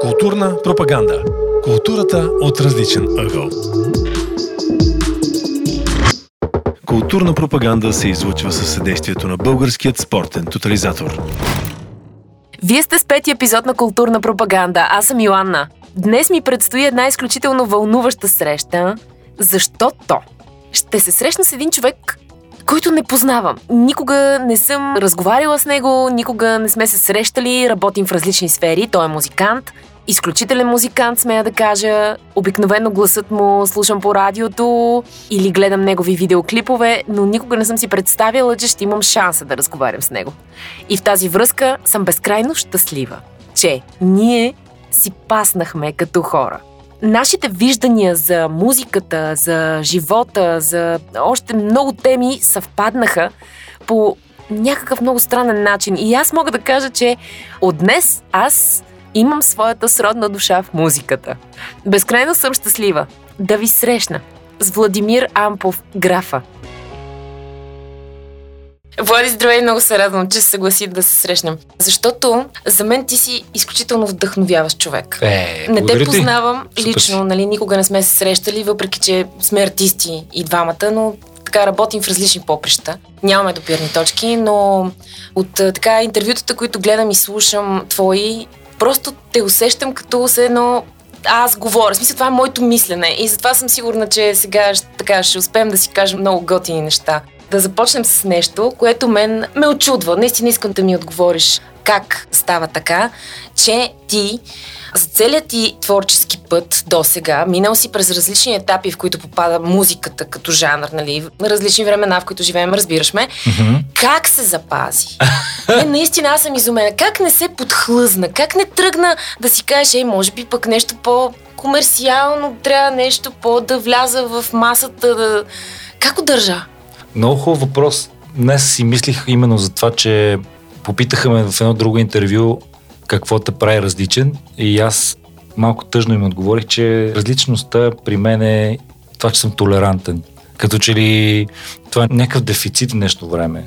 Културна пропаганда. Културата от различен ъгъл. Културна пропаганда се излучва със съдействието на Българският спортен тотализатор. Вие сте с пети епизод на Културна пропаганда. Аз съм Йоанна. Днес ми предстои една изключително вълнуваща среща, защото ще се срещна с един човек, който не познавам. Никога не съм разговаряла с него, никога не сме се срещали, работим в различни сфери. Той е музикант, изключителен музикант, смея да кажа. Обикновено гласът му слушам по радиото или гледам негови видеоклипове, но никога не съм си представяла, че ще имам шанса да разговарям с него. И в тази връзка съм безкрайно щастлива, че ние си паснахме като хора. Нашите виждания за музиката, за живота, за още много теми съвпаднаха по някакъв много странен начин. И аз мога да кажа, че от днес аз имам своята сродна душа в музиката. Безкрайно съм щастлива да ви срещна с Владимир Ампов, графа. Влади, здравей, много се радвам, че се съгласи да се срещнем. Защото за мен ти си изключително вдъхновяващ човек. Е, не те ти. познавам Супер лично, нали, никога не сме се срещали, въпреки че сме артисти и двамата, но така работим в различни поприща. Нямаме допирни точки, но от така интервютата, които гледам и слушам твои, просто те усещам като се едно аз говоря. В смисъл, това е моето мислене. И затова съм сигурна, че сега така, ще успеем да си кажем много готини неща. Да започнем с нещо, което мен ме очудва. Наистина искам да ми отговориш как става така, че ти за целият ти творчески път до сега, минал си през различни етапи, в които попада музиката като жанр, нали, различни времена, в които живеем, разбираш ме. Мгм. Как се запази? Не, наистина аз съм изумена. Как не се подхлъзна? Как не тръгна да си кажеш, ей, може би пък нещо по-комерциално, трябва нещо по да вляза в масата, да... Как удържа? Много хубав въпрос. Днес си мислих именно за това, че попитаха ме в едно друго интервю какво те прави различен и аз малко тъжно им отговорих, че различността при мен е това, че съм толерантен. Като че ли това е някакъв дефицит в днешно време.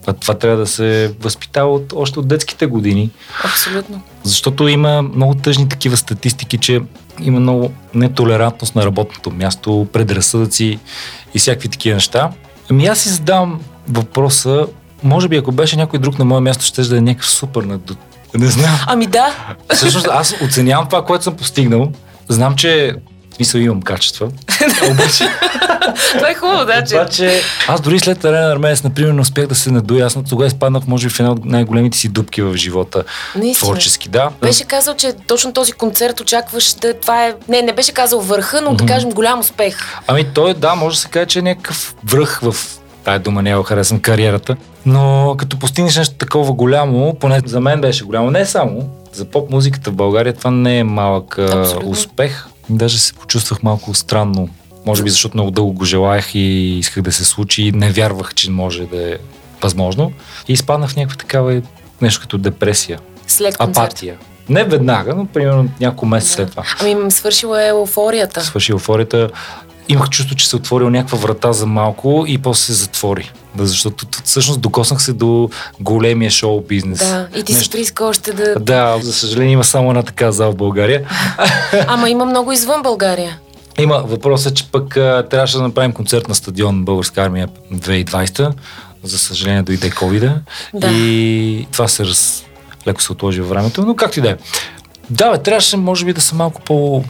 Това, това трябва да се възпитава от, още от детските години. Абсолютно. Защото има много тъжни такива статистики, че има много нетолерантност на работното място, предразсъдъци и всякакви такива неща. Ами аз си задавам въпроса, може би ако беше някой друг на мое място, ще да е някакъв супер надут. Не знам. Ами да, Всъщност аз оценявам това, което съм постигнал. Знам, че смисъл имам качества. Обаче, това е хубаво, да, че... обаче аз дори след Арена Армеец, например, не успях да се надуя. Аз тогава изпаднах, може би, в една от най-големите си дупки в живота. Наистина. Творчески, да. Беше казал, че точно този концерт очакваш да това е... Не, не беше казал върха, но да кажем голям успех. Ами той, да, може да се каже, че е някакъв връх в тая дума, не я харесвам кариерата. Но като постигнеш нещо такова голямо, поне за мен беше голямо, не само, за поп музиката в България това не е малък Абсолютно. успех. Даже се почувствах малко странно. Може би защото много дълго го желаях и исках да се случи и не вярвах, че може да е възможно. И изпаднах в някаква такава нещо като депресия, След концерта. апатия. Не веднага, но примерно няколко месеца след това Ами свършила е еуфорията. свърши еуфорията, имах чувство, че се отворил някаква врата за малко и после се затвори. Да, защото всъщност докоснах се до големия шоу бизнес. Да, и ти си прииска още да... Да, за съжаление има само една така зала в България. Ама има много извън България. Има въпросът, че пък а, трябваше да направим концерт на стадион Българска армия 2020. За съжаление дойде covid Да. и това се раз... леко се отложи във времето, но както и да е. Да, бе, трябваше може би да съм малко по...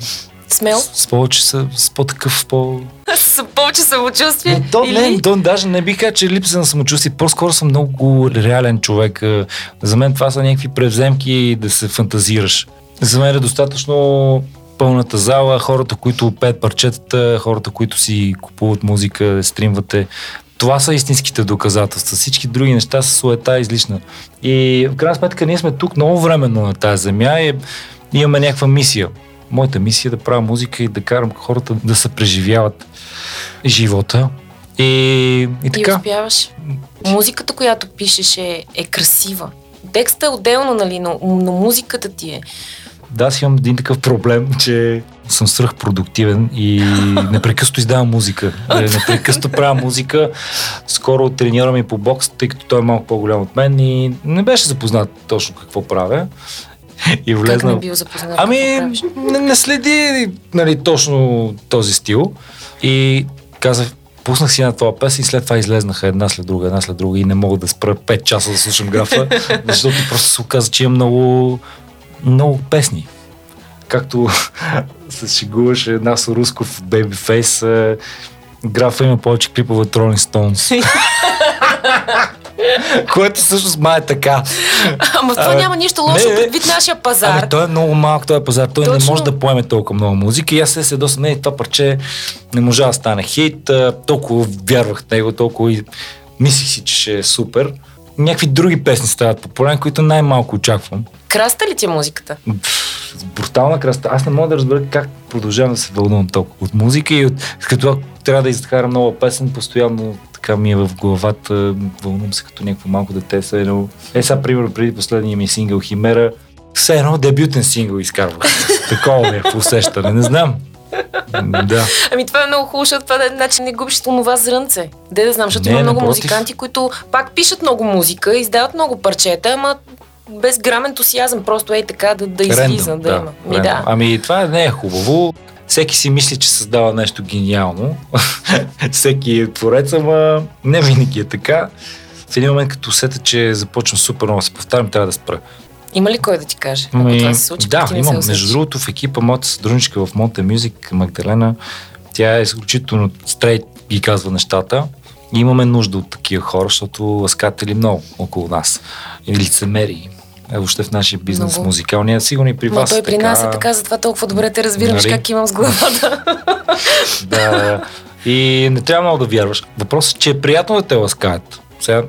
Смел? С, с повече, с, с по-такъв, по... С повече самочувствие? Не, то, или... не, то, даже не бих казал, че липса на самочувствие. По-скоро съм много реален човек. За мен това са някакви превземки да се фантазираш. За мен е достатъчно пълната зала, хората, които пеят парчетата, хората, които си купуват музика, стримвате. Това са истинските доказателства. Всички други неща са суета излишна. И в крайна сметка ние сме тук много временно на тази земя и имаме някаква мисия. Моята мисия е да правя музика и да карам хората да се преживяват живота. И, и И така. успяваш. Музиката, която пишеш е, е красива. Текста е отделно, нали, но, но музиката ти е. Да, аз имам един такъв проблем, че съм свръхпродуктивен и непрекъсто издавам музика. Е, Непрекъсто правя музика. Скоро тренирам и по бокс, тъй като той е малко по-голям от мен и не беше запознат точно какво правя. И Как влезна. не бил запознат? Ами, не, не следи нали, точно този стил. И казах, пуснах си една това песен и след това излезнаха една след друга, една след друга и не мога да спра 5 часа да слушам графа, защото просто се оказа, че има много, много песни. Както се шегуваше нас Русков Babyface, е, графа има повече клипове от Rolling Stones. Което всъщност ма е така. Ама това няма нищо лошо не, предвид нашия пазар. Ами той е много малък, той е пазар. Той Точно. не може да поеме толкова много музика. И аз се седосам, не, това парче не можа да стане хит. а, Толкова вярвах в него, толкова и мислих си, че ще е супер. Някакви други песни стават популярни, които най-малко очаквам. Краста ли ти е музиката? Брутална красота. Аз не мога да разбера как продължавам да се вълнувам толкова от музика и от, като трябва да изкарам нова песен, постоянно така ми е в главата, вълнувам се като някакво малко дете. Все едно. Е, сега, примерно, преди последния ми сингъл Химера, все едно дебютен сингъл изкарвах. Такова ми е в усещане, не знам. Да. Ами това е много хубаво, защото това е начин не губиш онова зрънце. Де да знам, защото Не, има много напротив. музиканти, които пак пишат много музика, издават много парчета, ама без грам ентусиазъм, просто ей така да, да излиза, Рендъм, да, има. Ми да. Ами това не е хубаво. Всеки си мисли, че създава нещо гениално. Всеки е творец, ама не винаги е така. В един момент, като усета, че започвам супер много да се повтарям, трябва да спра. Има ли кой да ти каже? Ако Ами, това се случи, да, имам. се? Между другото, в екипа моята сътрудничка в Монте Мюзик, Магдалена, тя е изключително стрейт ги казва нещата. И имаме нужда от такива хора, защото ласкатели много около нас. И лицемери. Е, въобще в нашия бизнес Много. музикалния, сигурно и при Ма вас. той е при нас е така, затова толкова добре те разбирам, виж Нали? как имам с главата. Да. И не трябва много да вярваш. Въпросът е, че е приятно да те ласкаят. Сега,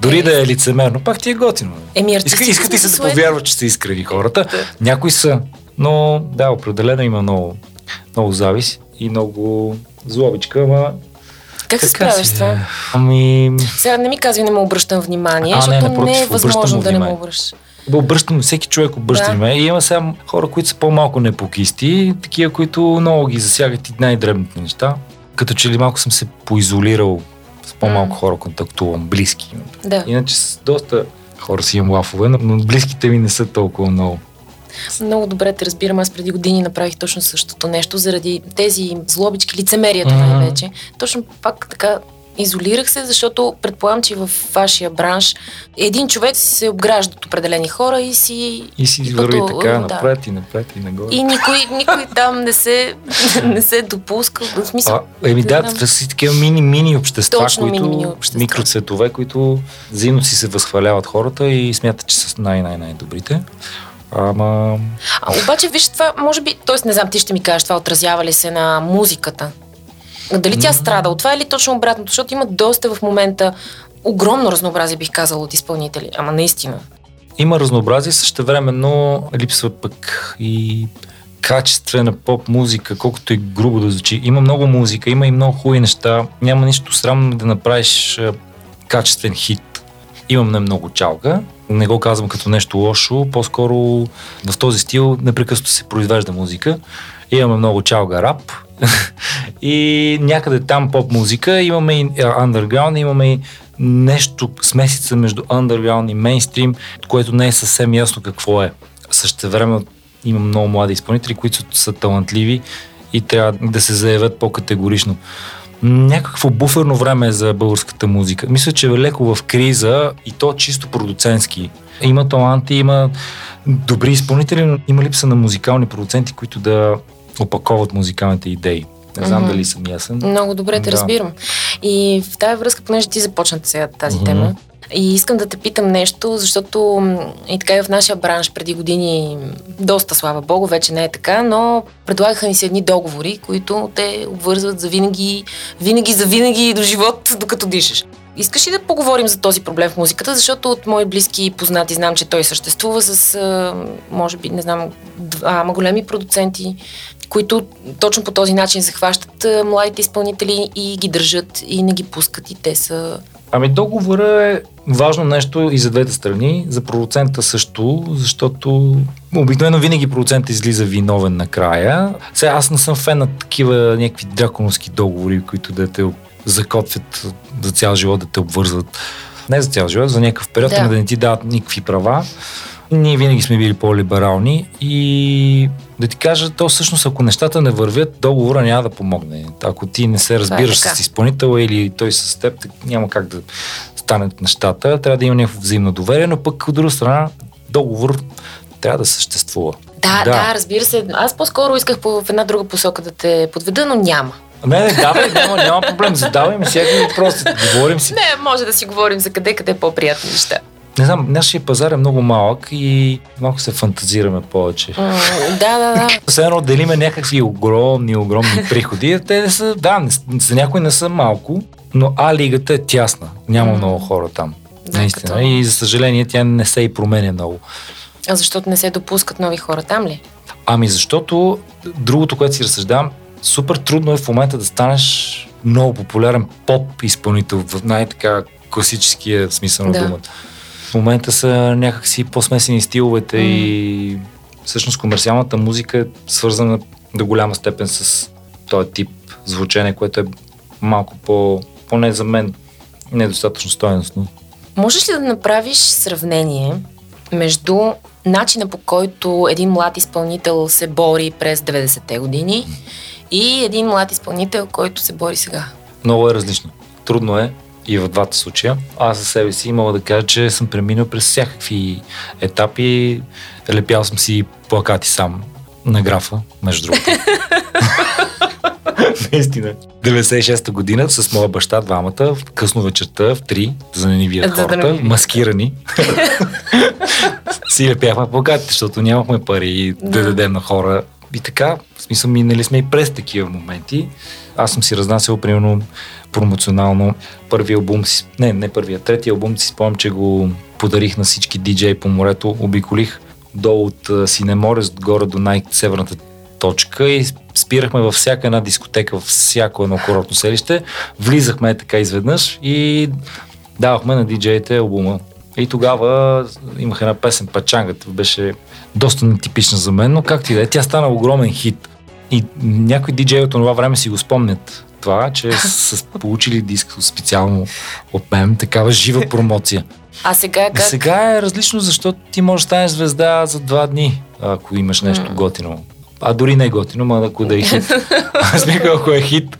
дори Е, да е лицемерно, пак ти е готино. Еми, Иска, искат и се да суетни. повярват, че са искрени хората. Някои са, но да, определено има много, много завис и много злобичка, ама Как се така справяш си с това? е. Ами, Сега не ми казвай, не му обръщам внимание, А, не, защото не, напротив, е обръщам възможно да не му внимание. обръщаш. Обръщам, всеки човек обръща Да. ме. И има сега хора, които са по-малко непокисти, такива, които много ги засягат и най-дребните неща. Като че ли малко съм се поизолирал с по-малко хора контактувам, близки. Да. Иначе с доста хора си имам лафове, но- близките ми не са толкова много. Много добре те разбирам. Аз преди години направих точно същото нещо, заради тези злобички, лицемерието най-вече. Точно пак така изолирах се, защото предполагам, че в вашия бранш един човек се обгражда от определени хора и си... И си И върви като, така, да. напред и напред и нагоре. И никой, никой там не се, не се допуска. В смисъл, А, еми да, това са такива мини-мини общества, Точно, които, мини-мини общества. микроцветове, които взаимно си се възхваляват хората и смятат, че са най-най-най-добрите. Ама... А, обаче, виж, това може би, т.е. не знам, ти ще ми кажеш, това отразява ли се на музиката? Дали тя страда от това или точно обратното? Защото има доста в момента огромно разнообразие, бих казала, от изпълнители. Ама наистина. Има разнообразие, същевременно липсва пък и качествена поп музика, колкото и грубо да звучи. Има много музика, има и много хубави неща. Няма нищо срамно да направиш качествен хит. Имам не много чалга. Не го казвам като нещо лошо, по-скоро в този стил непрекъснато се произвежда музика. Имаме много чалга рап и някъде там поп музика, имаме и underground, имаме и нещо смесица между underground и мейнстрим, което не е съвсем ясно какво е. Същевременно има много млади изпълнители, които са, са талантливи и трябва да се заявят по-категорично. Някакво буферно време е за българската музика. Мисля, че е леко в криза и то чисто продуцентски. Има таланти, има добри изпълнители, но има липса на музикални продуценти, които да опаковат музикалните идеи. Не знам Мгм. дали съм ясен. Много добре те Да. разбирам. И в тази връзка, понеже ти започна сега тази Мгм. тема, и искам да те питам нещо, защото и така и в нашия бранш преди години, доста слава богу, вече не е така, но предлагаха ни се едни договори, които те обвързват за винаги, винаги за винаги и до живот, докато дишаш. Искаш ли да поговорим за този проблем в музиката, защото от мои близки и познати знам, че той съществува с, може би, не знам, двама големи продуценти, които точно по този начин захващат младите изпълнители и ги държат и не ги пускат и те са... Ами договора е важно нещо и за двете страни, за продуцента също, защото обикновено винаги продуцентът излиза виновен накрая. Сега аз не съм фен на такива някакви драконовски договори, които да те закотвят за цял живот, да те обвързват. Не за цял живот, за някакъв период, Да. да. не ти дават никакви права. Ние винаги сме били по-либерални и да ти кажа, то всъщност ако нещата не вървят, договора няма да помогне. Ако ти не се разбираш е така. с изпълнителя или той с теб, няма как да станат нещата. Трябва да има някакво взаимно доверие, но пък от друга страна договор трябва да съществува. Да, да, да, разбира се. Аз по-скоро исках по, в една друга посока да те подведа, но няма. Не, не, давай, няма, няма проблем. Задавай ми всякакви въпроси. Говорим си. Не, може да си говорим за къде, къде по-приятни неща. Не знам, нашия пазар е много малък и малко се фантазираме повече. М, да, да, да. Все едно делиме някакви огромни, огромни приходи. Те не са, да, не, за някои не са малко, но А лигата е тясна. Няма М. много хора там. Да, Наистина. като- И за съжаление тя не се и променя много. А защото не се допускат нови хора там ли? Ами защото другото, което си разсъждавам, супер трудно е в момента да станеш много популярен поп изпълнител в най-така класическия смисъл на Да. думата. В момента са някакси по-смесени стиловете М. и всъщност комерциалната музика е свързана до голяма степен с този тип звучене, което е малко по, поне за мен, недостатъчно стоеностно. Можеш ли да направиш сравнение между начина по който един млад изпълнител се бори през 90-те години и един млад изпълнител, който се бори сега? Много е различно. Трудно е и в двата случая. Аз за себе си мога да кажа, че съм преминал през всякакви етапи. Лепял съм си плакати сам на графа, между другото. Наистина. 96-та година с моя баща, двамата, в късно вечерта, в 3, за да не ни видят За да не хората, маскирани. си лепяхме плакати, защото нямахме пари да. Да. дадем на хора. И така, в смисъл, минали сме и през такива моменти. Аз съм си разнасял, примерно, промоционално първи албум не, не първия, третия албум си спомням, че го подарих на всички диджеи по морето, обиколих долу от а, Синеморец горе до най-северната точка и спирахме във всяка една дискотека, във всяко едно курортно селище, влизахме така изведнъж и давахме на диджеите албума. И тогава имах една песен Пачангата, беше доста нетипична за мен, но както и да е, тя стана огромен хит. И някои диджеи от това време си го спомнят това, че са получили диск специално от мен, такава жива промоция. А сега как? сега е различно, защото ти можеш да станеш звезда за два дни, ако имаш нещо готино. А дори не е готино, ма ако да е хит. Аз мисля, ако е хит,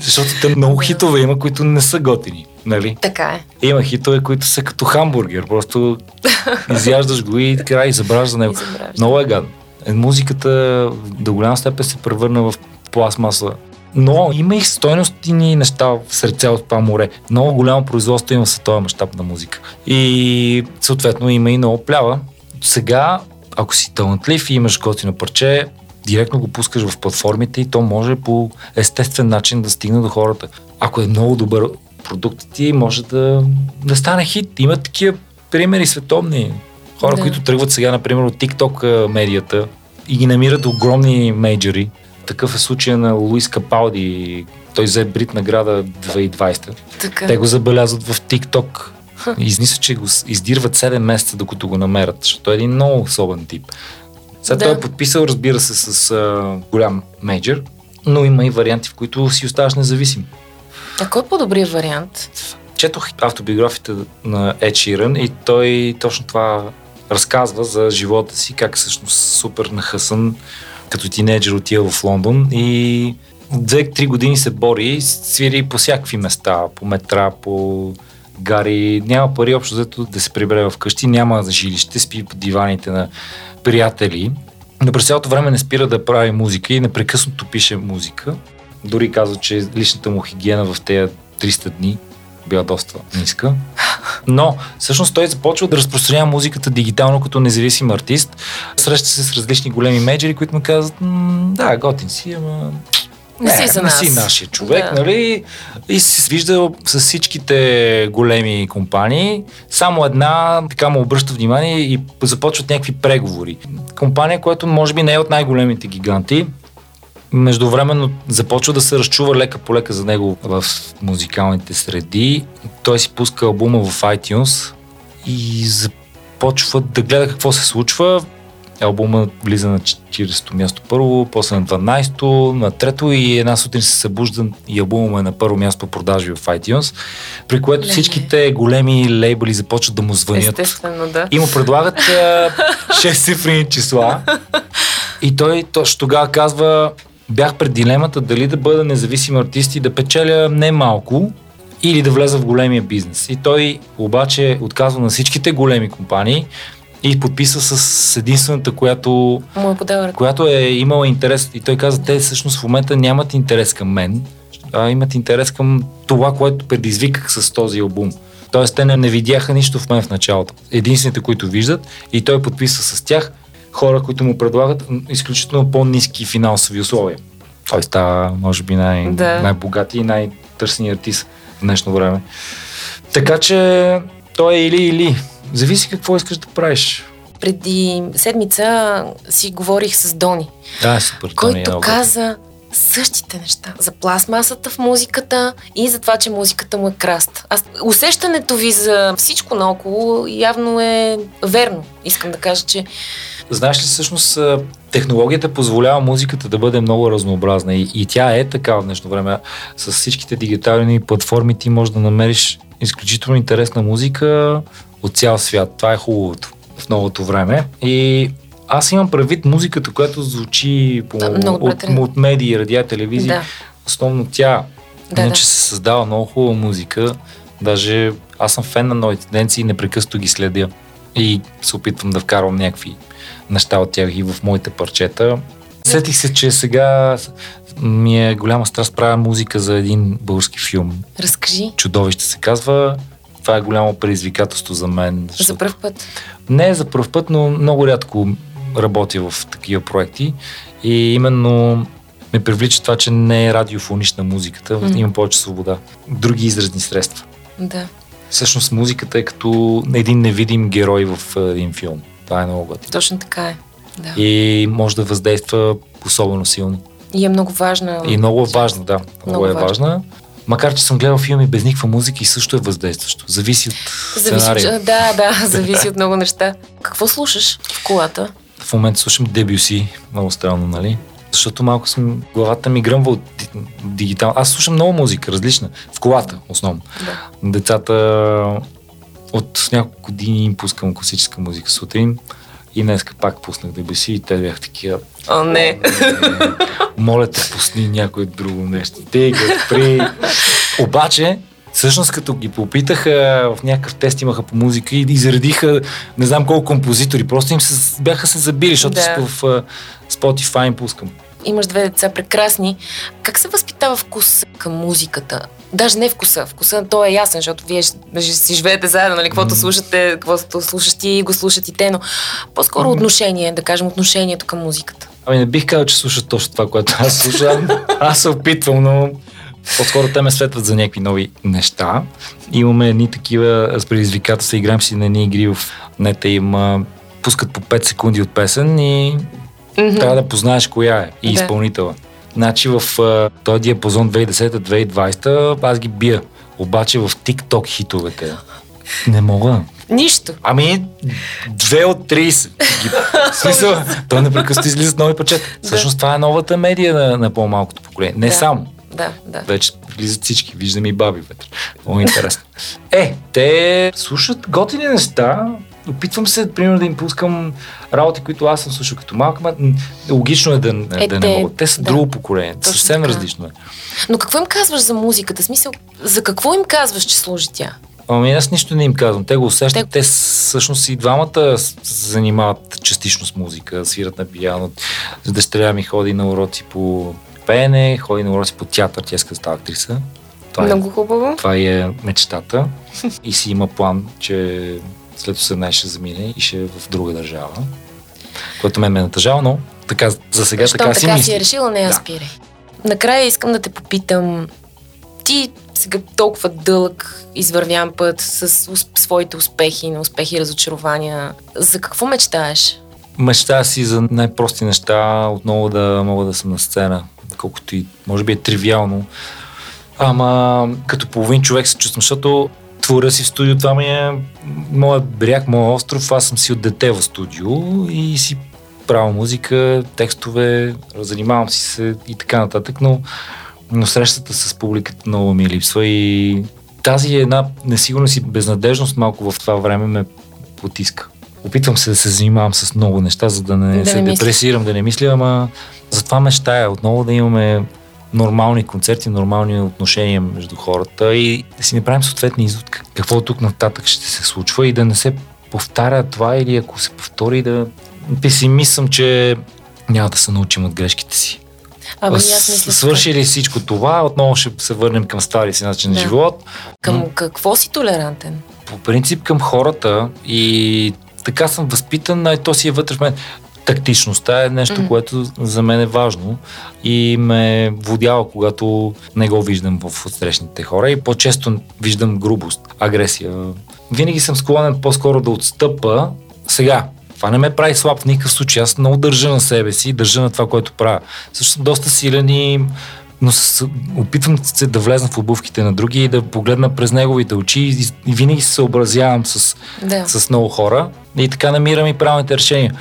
защото те много хитове има, които не са готини. Нали? Така е. Има хитове, които са като хамбургер. Просто изяждаш го и край, забравяш за него. Много е гадно. Е, Музиката до голяма степен се превърна в пластмаса. Но има и стойностни неща сред цялото това море. Много голямо производство има в световен мащаб на музика. И съответно има и много плява. Сега, ако си талантлив и имаш готино парче, директно го пускаш в платформите и то може по естествен начин да стигне до хората. Ако е много добър продукт ти, може да, да стане хит. Има такива примери световни. Хора, Да. които тръгват сега, например, от TikTok медията и ги намират огромни мейджори. Такъв е случая на Луис Капалди. Той взе Брит награда 2020. Така. Те го забелязват в TikTok. Измисля, че го издирват 7 месеца, докато го намерят, защото е един много особен тип. Сега Да. той е подписал, разбира се, с а, голям мейджор, но има и варианти, в които си оставаш независим. А кой е по-добрият вариант? Четох автобиографията на Ed Sheeran и той точно това разказва за живота си, как всъщност супер нахъсан като тинейджър отива в Лондон и две-три години се бори, свири по всякакви места, по метра, по гари, няма пари общо взето да се прибере в къщи, няма жилище, спи по диваните на приятели, но през цялото време не спира да прави музика и непрекъснато пише музика. Дори казва, че личната му хигиена в тези 300 дни била доста ниска. Но всъщност той започва да разпространява музиката дигитално като независим артист. Среща се с различни големи мейджери, които му казват, "М, да, готин си, ама Не си за не си нашия човек, Да. нали? И се свижда с всичките големи компании. Само една така му обръща внимание и започват някакви преговори. Компания, която може би не е от най-големите гиганти, междувременно започва да се разчува лека по лека за него в музикалните среди. Той си пуска албума в iTunes и започва да гледа какво се случва. Албума влиза на 40-то място първо, после на 12-то, на трето и една сутрин се събужда и албума е на първо място по продажби в iTunes, при което всичките големи лейбъли започват да му звънят. Естествено, да. И му предлагат 6 цифрени числа. И той точно тогава казва, бях пред дилемата дали да бъда независим артист и да печеля не малко, или да влеза в големия бизнес. И той обаче отказва на всичките големи компании и подписа с единствената, която, е която е имала интерес. И той каза, те всъщност в момента нямат интерес към мен, а имат интерес към това, което предизвиках с този албум. Тоест, те не, не видяха нищо в мен в началото. Единствените, които виждат, и той подписа с тях хора, които му предлагат изключително по-низки финансови условия. Той става, може би, най- Да. най-богати и най-търсения артист в днешно време. Така че той е или-или. Зависи какво искаш да правиш. Преди седмица си говорих с Дони, Да, супер. Е който много каза същите неща. За пластмасата в музиката и за това, че музиката му е краст. Аз, усещането ви за всичко наоколо явно е верно. Искам да кажа, че Знаеш ли, всъщност технологията позволява музиката да бъде много разнообразна и, и тя е така в днешно време. С всичките дигитални платформи ти можеш да намериш изключително интересна музика от цял свят. Това е хубавото в новото време. И аз имам предвид музиката, която звучи по, Да, много от, от медии, радиа, телевизии. да. Основно тя. Да, Иначе да. се създава много хубава музика. Даже аз съм фен на новите тенденции и непрекъснато ги следя. И се опитвам да вкарвам някакви неща от тях и в моите парчета. Сетих се, че сега ми е голяма страст правя музика за един български филм. Разкажи Чудовище се казва. Това е голямо предизвикателство за мен. за защото- първ път. не е за първ път, но много рядко работя в такива проекти. И именно ме привлича това, че не е радиофонична музиката, Мгм. има повече свобода. Други изразни средства. Да. Всъщност музиката е като един невидим герой в а, един филм. Това е много готино. Точно така е. Да. И, може да въздейства особено силно. и е много важна. И много е важно, да. Много, Много е важно. важна. Макар, че съм гледал филми без никаква музика и също е въздействащо. Зависи от Зависи, сценария. да, да, зависи от много неща. Какво слушаш в колата? В момента слушам Дебюси, много странно, нали? Защото малко съм, главата ми гръмва от ди- дигитал. Аз слушам много музика, различна. В колата, основно. Да. Децата от няколко години им пускам класическа музика сутрин. И днеска пак пуснах Дебюси и те бяха такива. О, не. Моля те, пусни някое друго нещо. Те го спри. Обаче, всъщност като ги попитаха в някакъв тест имаха по музика и изредиха не знам колко композитори. Просто им се, бяха се забили, защото Да. в Spotify им пускам. Имаш две деца прекрасни. Как се възпитава вкус към музиката? Даже не вкуса. Вкуса то е ясен, защото вие си живеете заедно, нали? Каквото Мгм. слушате, каквото слушаш ти, го слушат и те, но по-скоро отношение, да кажем, отношението към музиката. Ами не бих казал, че слушат точно това, което аз слушам. аз се опитвам, но по-скоро те ме светват за някакви нови неща. Имаме едни такива с предизвикателства, играем си на едни игри в нета им пускат по 5 секунди от песен и трябва да познаеш коя е и Да. изпълнителя. Значи в а, този диапазон 2010-2020 аз ги бия. Обаче в TikTok хитовете не мога. Нищо. Ами, две от 30. Ги, смисъл, то непрекъснато излизат нови пачета. Всъщност това е новата медия на, на по-малкото поколение. Не Да. само. Да, да. Вече влизат всички. Виждам и баби вътре. Много интересно. Е, те слушат готини неща. Опитвам се, примерно, да им пускам работи, които аз съм слушал като малък, ма м, логично е да, Е, да те- не могат. Те са да. друго поколение. Точно Съвсем така. различно е. Но какво им казваш за музиката? Смисъл, за какво им казваш, че служи тя? Ами аз нищо не им казвам. Те го усещат. Те- Те, всъщност и двамата се занимават частично с музика, свират на пияно. С дъщеря ми ходи на уроци по пеене, ходи на уроци по театър, тя иска да става актриса. Това, Много е, хубаво. това е мечтата. И си има план, че след 18 ще замине и ще е в друга държава. Което мен ме натъжава, но така, за сега Щом така, си така си мисля. е решила, не я Да. спирай. Накрая искам да те попитам, ти сега толкова дълъг извървян път с своите успехи, неуспехи, разочарования. За какво мечтаеш? Мечтая си за най-прости неща, отново да мога да съм на сцена, колкото и може би е тривиално. Ама като половин човек се чувствам, защото творя си в студио, това ми е моят бряг, моят остров, аз съм си от дете в студио и си правя музика, текстове, занимавам си се и така нататък, но, но срещата с публиката много ми липсва и тази една несигурност и безнадежност малко в това време ме потиска. Опитвам се да се занимавам с много неща, за да не Да се не депресирам, да не мисля, ама затова мечтая отново да имаме нормални концерти, нормални отношения между хората и да си направим съответни извод как- какво тук нататък ще се случва и да не се повтаря това или ако се повтори да песимист съм, че няма да се научим от грешките си. Абе, и аз мисля, Свърши ли всичко това, отново ще се върнем към стария си начин Да. на живот. Към какво си толерантен? По принцип към хората и така съм възпитан, а и то си е вътре в мен. Тактичността е нещо, Мгм. което за мен е важно и ме водява, когато не го виждам в отсрещните хора и по-често виждам грубост, агресия. Винаги съм склонен по-скоро да отстъпа. Сега, това не ме прави слаб в никакъв случай. Аз много държа на себе си, държа на това, което правя. Също съм доста силен и но с, опитвам се да влезна в обувките на други и да погледна през неговите очи и, и винаги се съобразявам с, Да. с много хора и така намирам и правилните решения.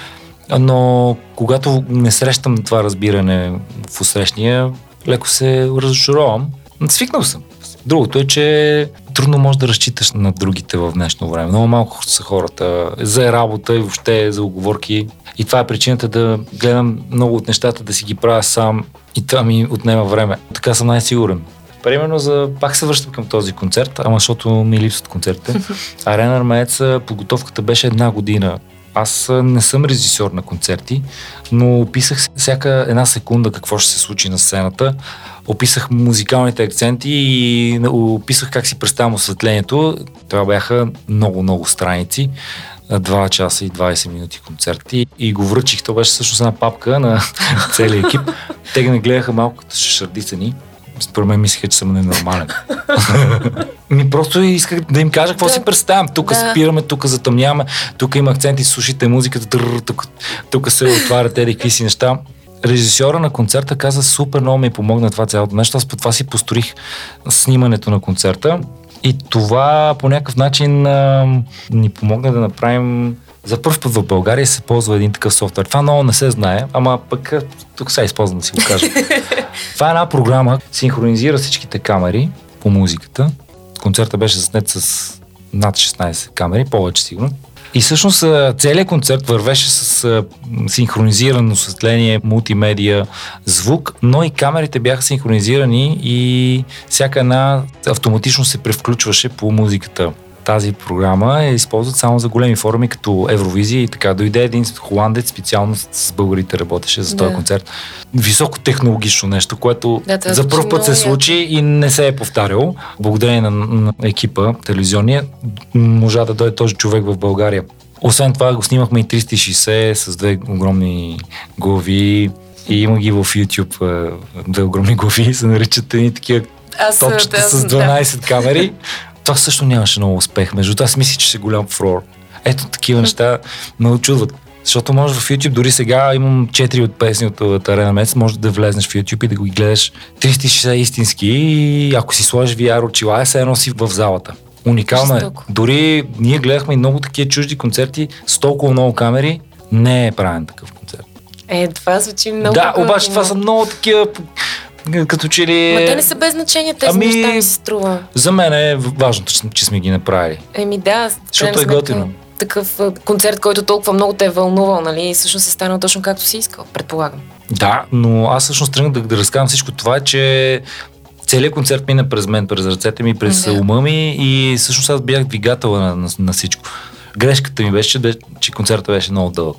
Но когато не срещам това разбиране в усрещния, леко се разочаровам. Свикнал съм. Другото е, че трудно можеш да разчиташ на другите в днешно време. Много малко са хората за работа и въобще за оговорки. И това е причината да гледам много от нещата, да си ги правя сам и това ми отнема време. Така съм най-сигурен. Примерно за... Пак се връщам към този концерт, ама защото ми липсват концертите. Арена Армеец, подготовката беше една година. Аз не съм режисьор на концерти, но описах всяка една секунда какво ще се случи на сцената. Описах музикалните акценти и описах как си представям осветлението. Това бяха много-много страници. 2 часа и 20 минути концерти и го връчих. То беше всъщност една папка на целия екип. Те ги гледаха малко като шардицани. Според мен мислеха, че съм ненормален. Ми просто исках да им кажа какво Да. си представям. Тук Да. спираме, тук затъмняваме, тук има акценти, слушайте музиката, тър, тук, тук се отварят еди какви си неща. Режисьора на концерта каза супер много ми помогна това цялото нещо. Аз по това си построих снимането на концерта и това по някакъв начин а, ни помогна да направим за първ път в България се ползва един такъв софтуер. Това много не се знае, ама пък тук сега използвам да си го кажа. това е една програма, синхронизира всичките камери по музиката. Концерта беше заснет с над 16 камери, повече сигурно. И всъщност целият концерт вървеше с синхронизирано осветление, мултимедия, звук, но и камерите бяха синхронизирани и всяка една автоматично се превключваше по музиката. Тази програма е използват само за големи форуми, като Евровизия и така. Дойде един холандец, специално с българите работеше за този Да. концерт. Високотехнологично нещо, което Да, това за звучи първ път се случи и не се е повтаряло. Благодарение на, на екипа телевизионния можа да дойде този човек в България. Освен това го снимахме и 360 с две огромни глави и има ги в YouTube е, две огромни глави, се наричат едни такива Аз, топчета да, с да. 12 камери. Това също нямаше много успех. Между това аз мисля, че ще е голям фрор. Ето такива неща ме очудват. Защото може в YouTube, дори сега имам 4 от песни от, Арена Мец, може да влезнеш в YouTube и да го гледаш 360 истински и ако си сложиш VR очила, е все едно си в залата. Уникално е. Дори ние гледахме и много такива чужди концерти с толкова много камери. Не е правен такъв концерт. Е, това звучи много да, обаче това са много такива като че ли... Ма те не са без значение, тези Ами- неща ми се струва. За мен е важно, че, че сме ги направили. Еми да, Защото е готино. Такъв концерт, който толкова много те е вълнувал, нали? И всъщност е станал точно както си искал, предполагам. Да, но аз всъщност тръгнах да, да разказвам всичко това, че целият концерт мина през мен, през ръцете ми, през Да. ума ми и всъщност аз бях двигател на, на, на всичко. Грешката ми беше, че, че концертът беше много дълъг.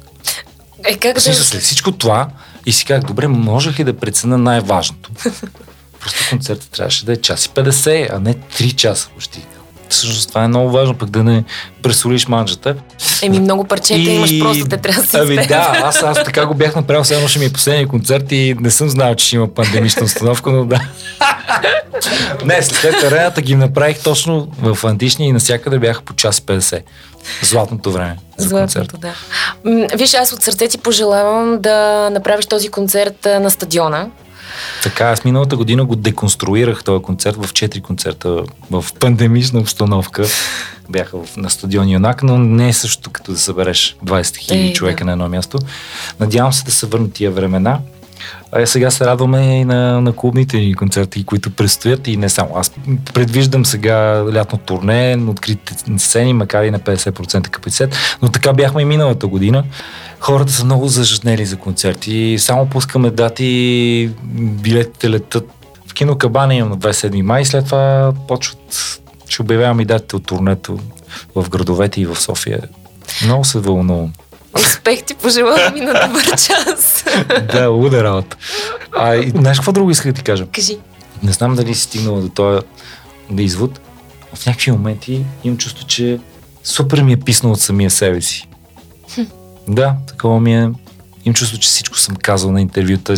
Е, как смисъл, след всичко това и си казах, добре, можех ли да преценя най-важното? Просто концертът трябваше да е час и 50, а не 3 часа почти. Всъщност това е много важно, пък да не пресолиш манджата. Еми много парчета имаш, просто те трябва да се Ами да, аз, аз така го бях направил, едно ще ми е последния концерт и не съм знал, че ще има пандемична установка, но да. не, след арената ги направих точно в античния и навсякъде бяха по час 50. Златното време за концерт. Златното, да. М, Виж, аз от сърце ти пожелавам да направиш този концерт на стадиона. Така, аз миналата година го деконструирах този концерт в 4 концерта в пандемична обстановка. Бяха в, на стадион Юнак, но не е също като да събереш 20 хиляди Е, човека да. на едно място. Надявам се да се върнат тия времена. А е, сега се радваме и на, на клубните ни концерти, които предстоят и не само. Аз предвиждам сега лятно турне, на откритите сцени, макар и на 50% капацитет, но така бяхме и миналата година. Хората са много зажнели за концерти. Само пускаме дати, билетите летат. В кино Кабана имам на 27 май, след това почват, ще обявявам и датите от турнето в градовете и в София. Много се вълнувам. Успех ти пожелавам и на добър час. да, луда работа. А, и, знаеш какво друго исках да ти кажа? Кажи. Не знам дали си стигнала до този да извод. В някакви моменти имам чувство, че супер ми е писнал от самия себе си. Да, такова ми е. Имам чувство, че всичко съм казал на интервюта,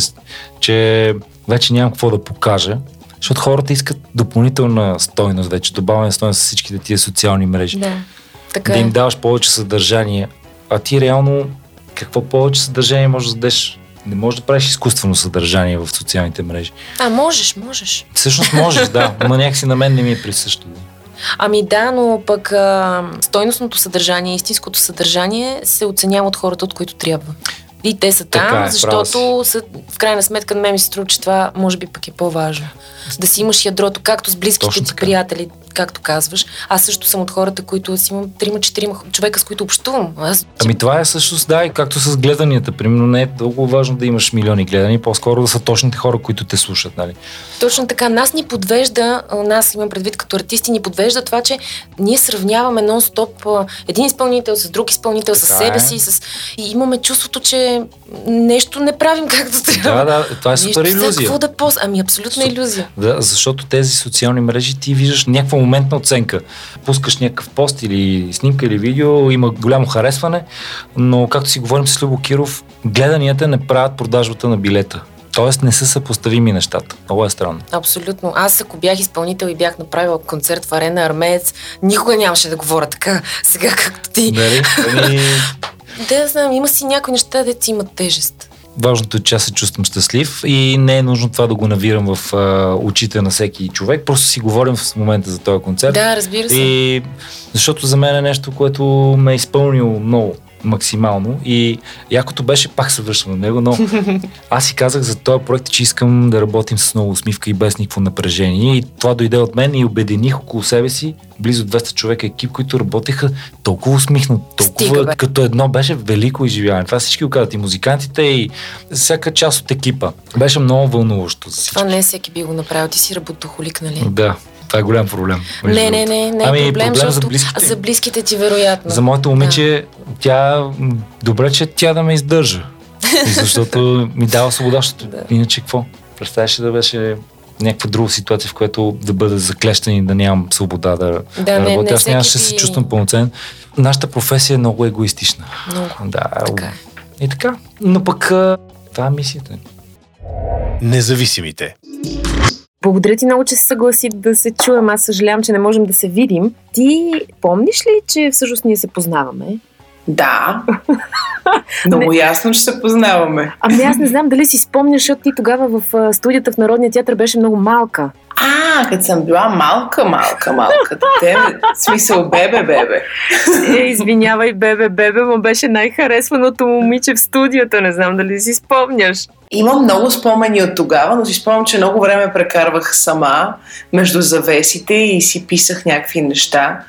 че вече нямам какво да покажа, защото хората искат допълнителна стойност вече, добавена стойност с всичките тия социални мрежи. Да. Така да е. им даваш повече съдържание. А ти реално какво повече съдържание можеш да дадеш? Не можеш да правиш изкуствено съдържание в социалните мрежи. А, можеш, можеш. Всъщност можеш, да, но някакси на мен не ми е присъщо. Ами да, но пък а, стойностното съдържание, истинското съдържание се оценява от хората, от които трябва. И те са Така там, е, защото са, в крайна сметка на мен ми се струва, че това може би пък е по-важно. Да си имаш ядрото, както с близките Точно ти така. приятели, както казваш. Аз също съм от хората, които си имам трима-четирима човека, с които общувам. Аз Ами това е всъщност, да, и както с гледанията. Примерно не е толкова важно да имаш милиони гледани, по-скоро да са точните хора, които те слушат, нали? Точно така. Нас ни подвежда, нас имам предвид като артисти, ни подвежда това, че ние сравняваме нон-стоп един изпълнител с друг изпълнител, с Така себе е. си. С... И имаме чувството, че нещо не правим както трябва. Да, да, това е супер Нещо иллюзия. Какво да пос... Ами абсолютна Супер. иллюзия. Да, защото тези социални мрежи ти виждаш някаква моментна оценка. Пускаш някакъв пост или снимка или видео, има голямо харесване, но както си говорим с Любо Киров, гледанията не правят продажбата на билета. Тоест не са съпоставими нещата. Много е странно. Абсолютно. Аз ако бях изпълнител и бях направила концерт в арена Армеец, никога нямаше да говоря така, сега както ти. Нали? Ами, Да, знам, има си някои неща, де си имат тежест. важното е, че аз се чувствам щастлив и не е нужно това да го навирам в а, очите на всеки човек. Просто си говорим в момента за този концерт. Да, разбира се. И защото за мен е нещо, което ме е изпълнило много максимално и якото беше, пак се връщам на него, но аз си казах за този проект, че искам да работим с много усмивка и без никакво напрежение и това дойде от мен и обединих около себе си близо 200 човека екип, които работеха толкова усмихнато, толкова Стига, бе. като едно беше велико изживяване. Това всички го казват и музикантите и всяка част от екипа. Беше много вълнуващо за всички. Това не всеки би го направил. Ти си работохолик, нали? Да, това е голям проблем. Не, не, не, не е ами, проблем, проблем за защото близките. за близките ти вероятно. За моето момиче, тя, м, добре, че тя да ме издържа. Защото ми дава свобода, защото Да. иначе какво? Представяш да беше някаква друга ситуация, в която да бъда заклещен и да нямам свобода да, Да, не, работя. не Аз нямаше да всеки се чувствам пълноценен. Нашата професия е много егоистична. Много. Да, Така е. и така. Но пък това е мисията. Независимите. Благодаря ти много, че се съгласи да се чуем. Аз съжалявам, че не можем да се видим. Ти помниш ли, че всъщност ние се познаваме? Да. Много ясно, че се познаваме. Ами аз не знам дали си спомняш, защото ти тогава в студията в Народния театър беше много малка. А, като съм била малка, малка, малка дете, в смисъл бебе, бебе. Е, извинявай, бебе, бебе, му беше най-харесваното момиче в студията. Не знам дали си спомняш. Имам много спомени от тогава, но си спомням, че много време прекарвах сама между завесите и си писах някакви неща.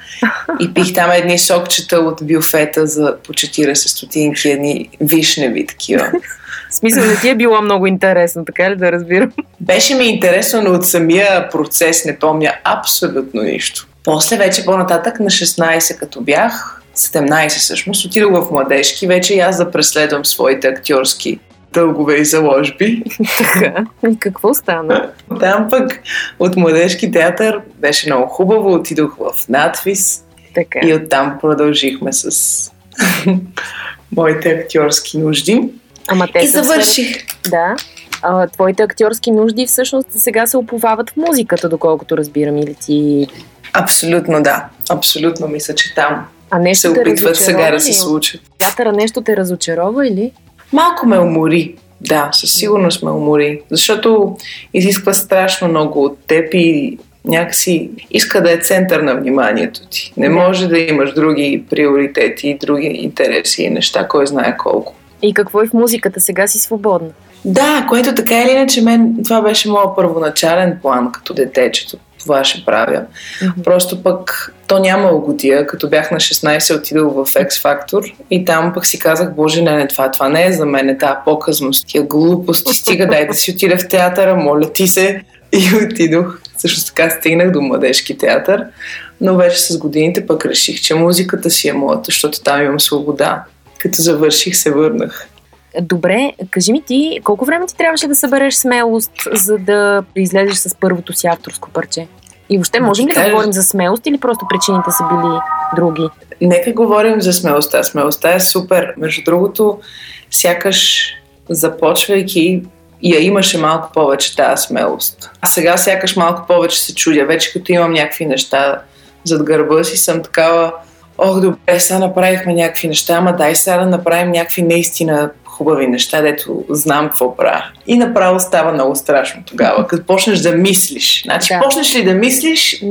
И пих там едни сокчета от бюфета за по 40 стотинки, едни вишневи такива. В смисъл, не ти е било много интересно, така ли да разбирам? Беше ми интересно, но от самия процес не помня абсолютно нищо. После вече по-нататък на 16, като бях, 17 всъщност, отидох в младежки, вече и аз да преследвам своите актьорски дългове и заложби. Така. И какво стана? Там пък от младежки театър беше много хубаво, отидох в надвис Така. и оттам продължихме с моите актьорски нужди. Ама те И са завърших. сфера- Да. А, твоите актьорски нужди всъщност сега се оповават в музиката, доколкото разбирам, или ти... Абсолютно да. Абсолютно мисля, че там А нещо се опитват сега да се случат. Театъра нещо те разочарова или? Малко ме умори. Да, със сигурност ме умори. Защото изисква страшно много от теб и някакси иска да е център на вниманието ти. Не може да имаш други приоритети, други интереси и неща, кой знае колко. И какво е в музиката? Сега си свободна. Да, което така или иначе мен, това беше моят първоначален план като дете, че това ще правя. Mm-hmm. Просто пък то няма годия. Като бях на 16, отидох в X Factor и там пък си казах, боже, не, не, това, това не е за мен, е тази показност, тия глупости, стига, дай да си отида в театъра, моля ти се. И отидох. Също така стигнах до младежки театър, но вече с годините пък реших, че музиката си е моята, защото там имам свобода. Като завърших, се върнах. Добре, кажи ми ти, колко време ти трябваше да събереш смелост, за да излезеш с първото си авторско парче? И въобще можем ли да говорим за смелост или просто причините са били други? Нека говорим за смелостта. Смелостта е супер. Между другото, сякаш започвайки я имаше малко повече тази смелост. А сега сякаш малко повече се чудя. Вече като имам някакви неща зад гърба си, съм такава ох, добре, сега направихме някакви неща, ама дай сега да направим някакви наистина хубави неща, дето знам какво правя. И направо става много страшно тогава, като почнеш да мислиш. Значи, да. почнеш ли да мислиш,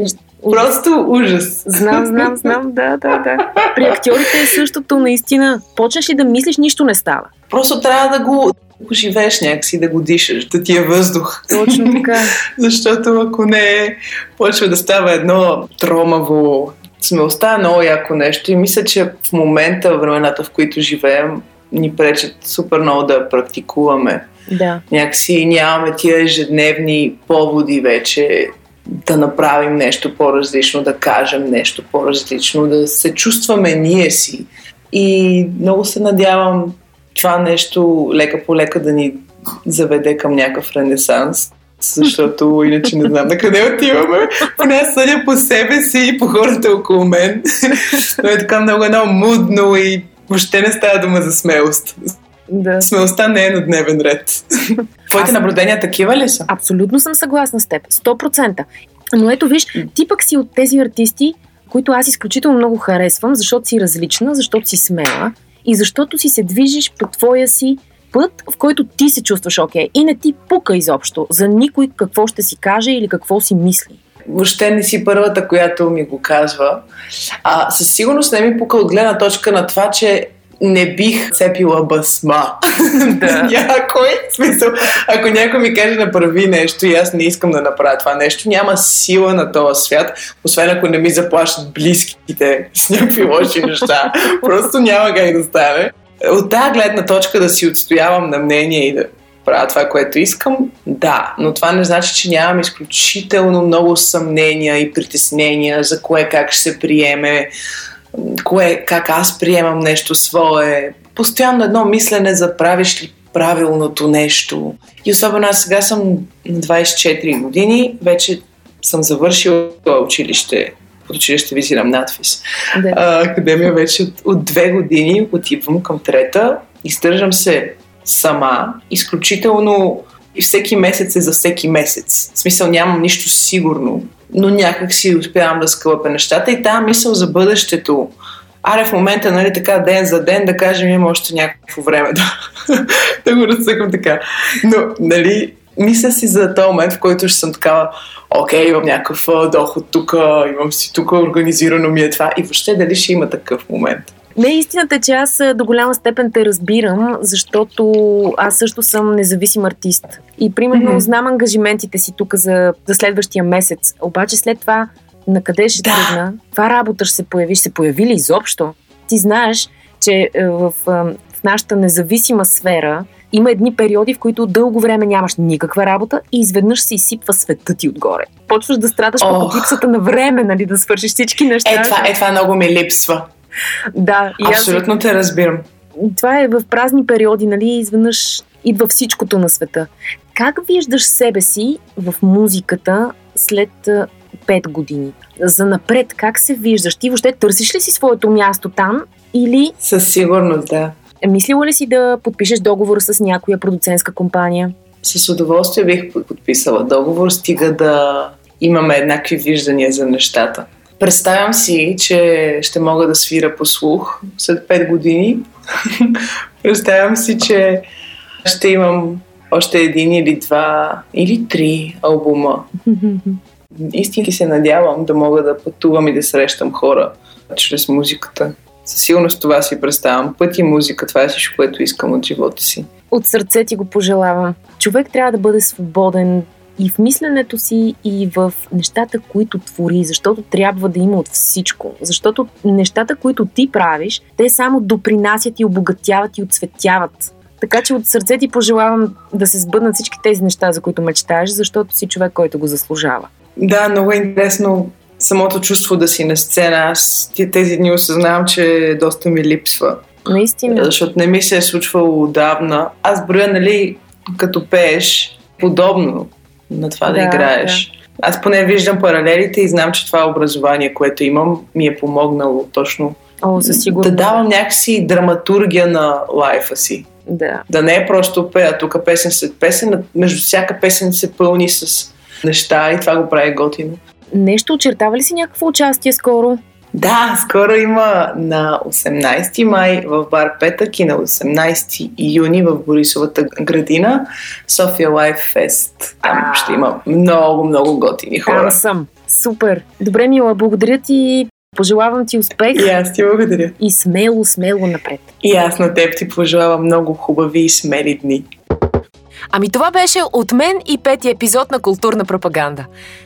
Просто ужас. Знам, знам, знам, да, да, да. При актьорите е същото, наистина. Почнеш ли да мислиш, нищо не става. Просто трябва да го, го живееш някакси, да го дишаш, да ти е въздух. Точно така. Защото ако не, почва да става едно тромаво. Смелостта е много яко нещо и мисля, че в момента, времената, в които живеем, ни пречат супер много да практикуваме. Да. Някакси нямаме тия ежедневни поводи вече да направим нещо по-различно, да кажем нещо по-различно, да се чувстваме ние си. И много се надявам това нещо лека по лека да ни заведе към някакъв ренесанс, защото иначе не знам на къде отиваме. Поне съдя по себе си и по хората около мен. Но е така много едно мудно и въобще не става дума за смелост. Да. Смелостта не е на дневен ред. Твоите Аз... наблюдения такива ли са? Абсолютно съм съгласна с теб. 100%. Но ето виж, ти пък си от тези артисти, които аз изключително много харесвам, защото си различна, защото си смела и защото си се движиш по твоя си път, в който ти се чувстваш окей. Okay. И не ти пука изобщо за никой какво ще си каже или какво си мисли въобще не си първата, която ми го казва. А, със сигурност не ми пука от гледна точка на това, че не бих цепила басма. Да. някой, в смисъл, ако някой ми каже направи нещо и аз не искам да направя това нещо, няма сила на този свят, освен ако не ми заплащат близките с някакви лоши неща. Просто няма как да стане. От тази гледна точка да си отстоявам на мнение и да правя това, което искам, да, но това не значи, че нямам изключително много съмнения и притеснения за кое как ще се приеме, кое, как аз приемам нещо свое. Постоянно едно мислене за правиш ли правилното нещо. И особено аз сега съм на 24 години, вече съм завършила училище, училище визирам надфис. Да. А, академия вече от, от две години отивам към трета, издържам се сама, изключително и всеки месец е за всеки месец. В смисъл нямам нищо сигурно, но някак си успявам да скълъпя нещата и тази мисъл за бъдещето, аре в момента, нали, така ден за ден, да кажем, има още някакво време да, да го разсъкам така. Но, нали, мисля си за този момент, в който ще съм такава, окей, имам някакъв доход тук, имам си тук, организирано ми е това. И въобще дали ще има такъв момент? Не, истината е, че аз до голяма степен те разбирам, защото аз също съм независим артист. И примерно mm-hmm. знам ангажиментите си тук за, за следващия месец. Обаче след това на къде ще да. тръгна? Това работа ще се появи? Ще се появи ли изобщо? Ти знаеш, че е, в, в нашата независима сфера има едни периоди, в които дълго време нямаш никаква работа и изведнъж се изсипва света ти отгоре. Почваш да страдаш oh. по липсата на време, нали, да свършиш всички неща. Е, това, е, това много ми липсва. Да. И Абсолютно аз... те разбирам. Това е в празни периоди, нали, изведнъж идва всичкото на света. Как виждаш себе си в музиката след 5 години? За напред, как се виждаш? Ти въобще търсиш ли си своето място там или... Със сигурност, да. Мислила ли си да подпишеш договор с някоя продуцентска компания? С удоволствие бих подписала договор, стига да имаме еднакви виждания за нещата. Представям си, че ще мога да свира по слух след 5 години. Представям си, че Ще имам още един или два или три албума. Истински се надявам да мога да пътувам и да срещам хора чрез музиката. Със сигурност това си представям. Път и музика, това е всичко, което искам от живота си. От сърце ти го пожелавам. Човек трябва да бъде свободен и в мисленето си, и в нещата, които твори, защото трябва да има от всичко. Защото нещата, които ти правиш, те само допринасят и обогатяват и отсветяват. Така че от сърце ти пожелавам да се сбъднат всички тези неща, за които мечтаеш, защото си човек, който го заслужава. Да, много е интересно самото чувство да си на сцена. Аз тези дни осъзнавам, че доста ми липсва. Наистина. Защото не ми се е случвало отдавна. Аз броя, нали, като пееш, подобно на това да, да играеш. Да. Аз поне виждам паралелите и знам, че това образование, което имам, ми е помогнало точно О, със да давам някакси драматургия на лайфа си. Да. Да не е просто пея тук песен след песен, между всяка песен се пълни с неща и това го прави готино. Нещо очертава ли си някакво участие скоро? Да, скоро има на 18 май в бар Петък и на 18 юни в Борисовата градина София Лайф Фест. Там ще има много, много готини хора. Там съм. Супер. Добре, Мила, благодаря ти. Пожелавам ти успех. И аз ти благодаря. И смело, смело напред. И аз на теб ти пожелавам много хубави и смели дни. Ами това беше от мен и пети епизод на Културна пропаганда.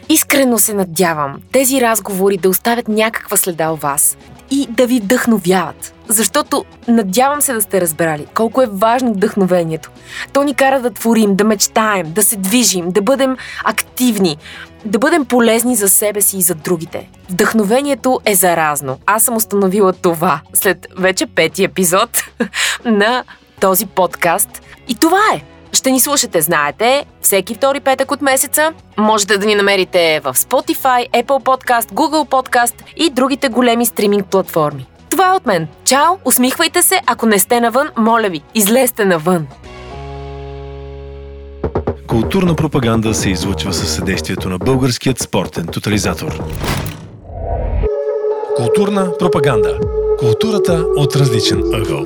Искрено се надявам тези разговори да оставят някаква следа у вас и да ви вдъхновяват. Защото надявам се да сте разбрали колко е важно вдъхновението. То ни кара да творим, да мечтаем, да се движим, да бъдем активни, да бъдем полезни за себе си и за другите. Вдъхновението е заразно. Аз съм установила това след вече пети епизод на този подкаст. И това е. Ще ни слушате, знаете, всеки втори петък от месеца. Можете да ни намерите в Spotify, Apple Podcast, Google Podcast и другите големи стриминг платформи. Това е от мен. Чао, усмихвайте се, ако не сте навън, моля ви, излезте навън. Културна пропаганда се излучва със съдействието на Българският спортен тотализатор. Културна пропаганда. Културата от различен ъгъл.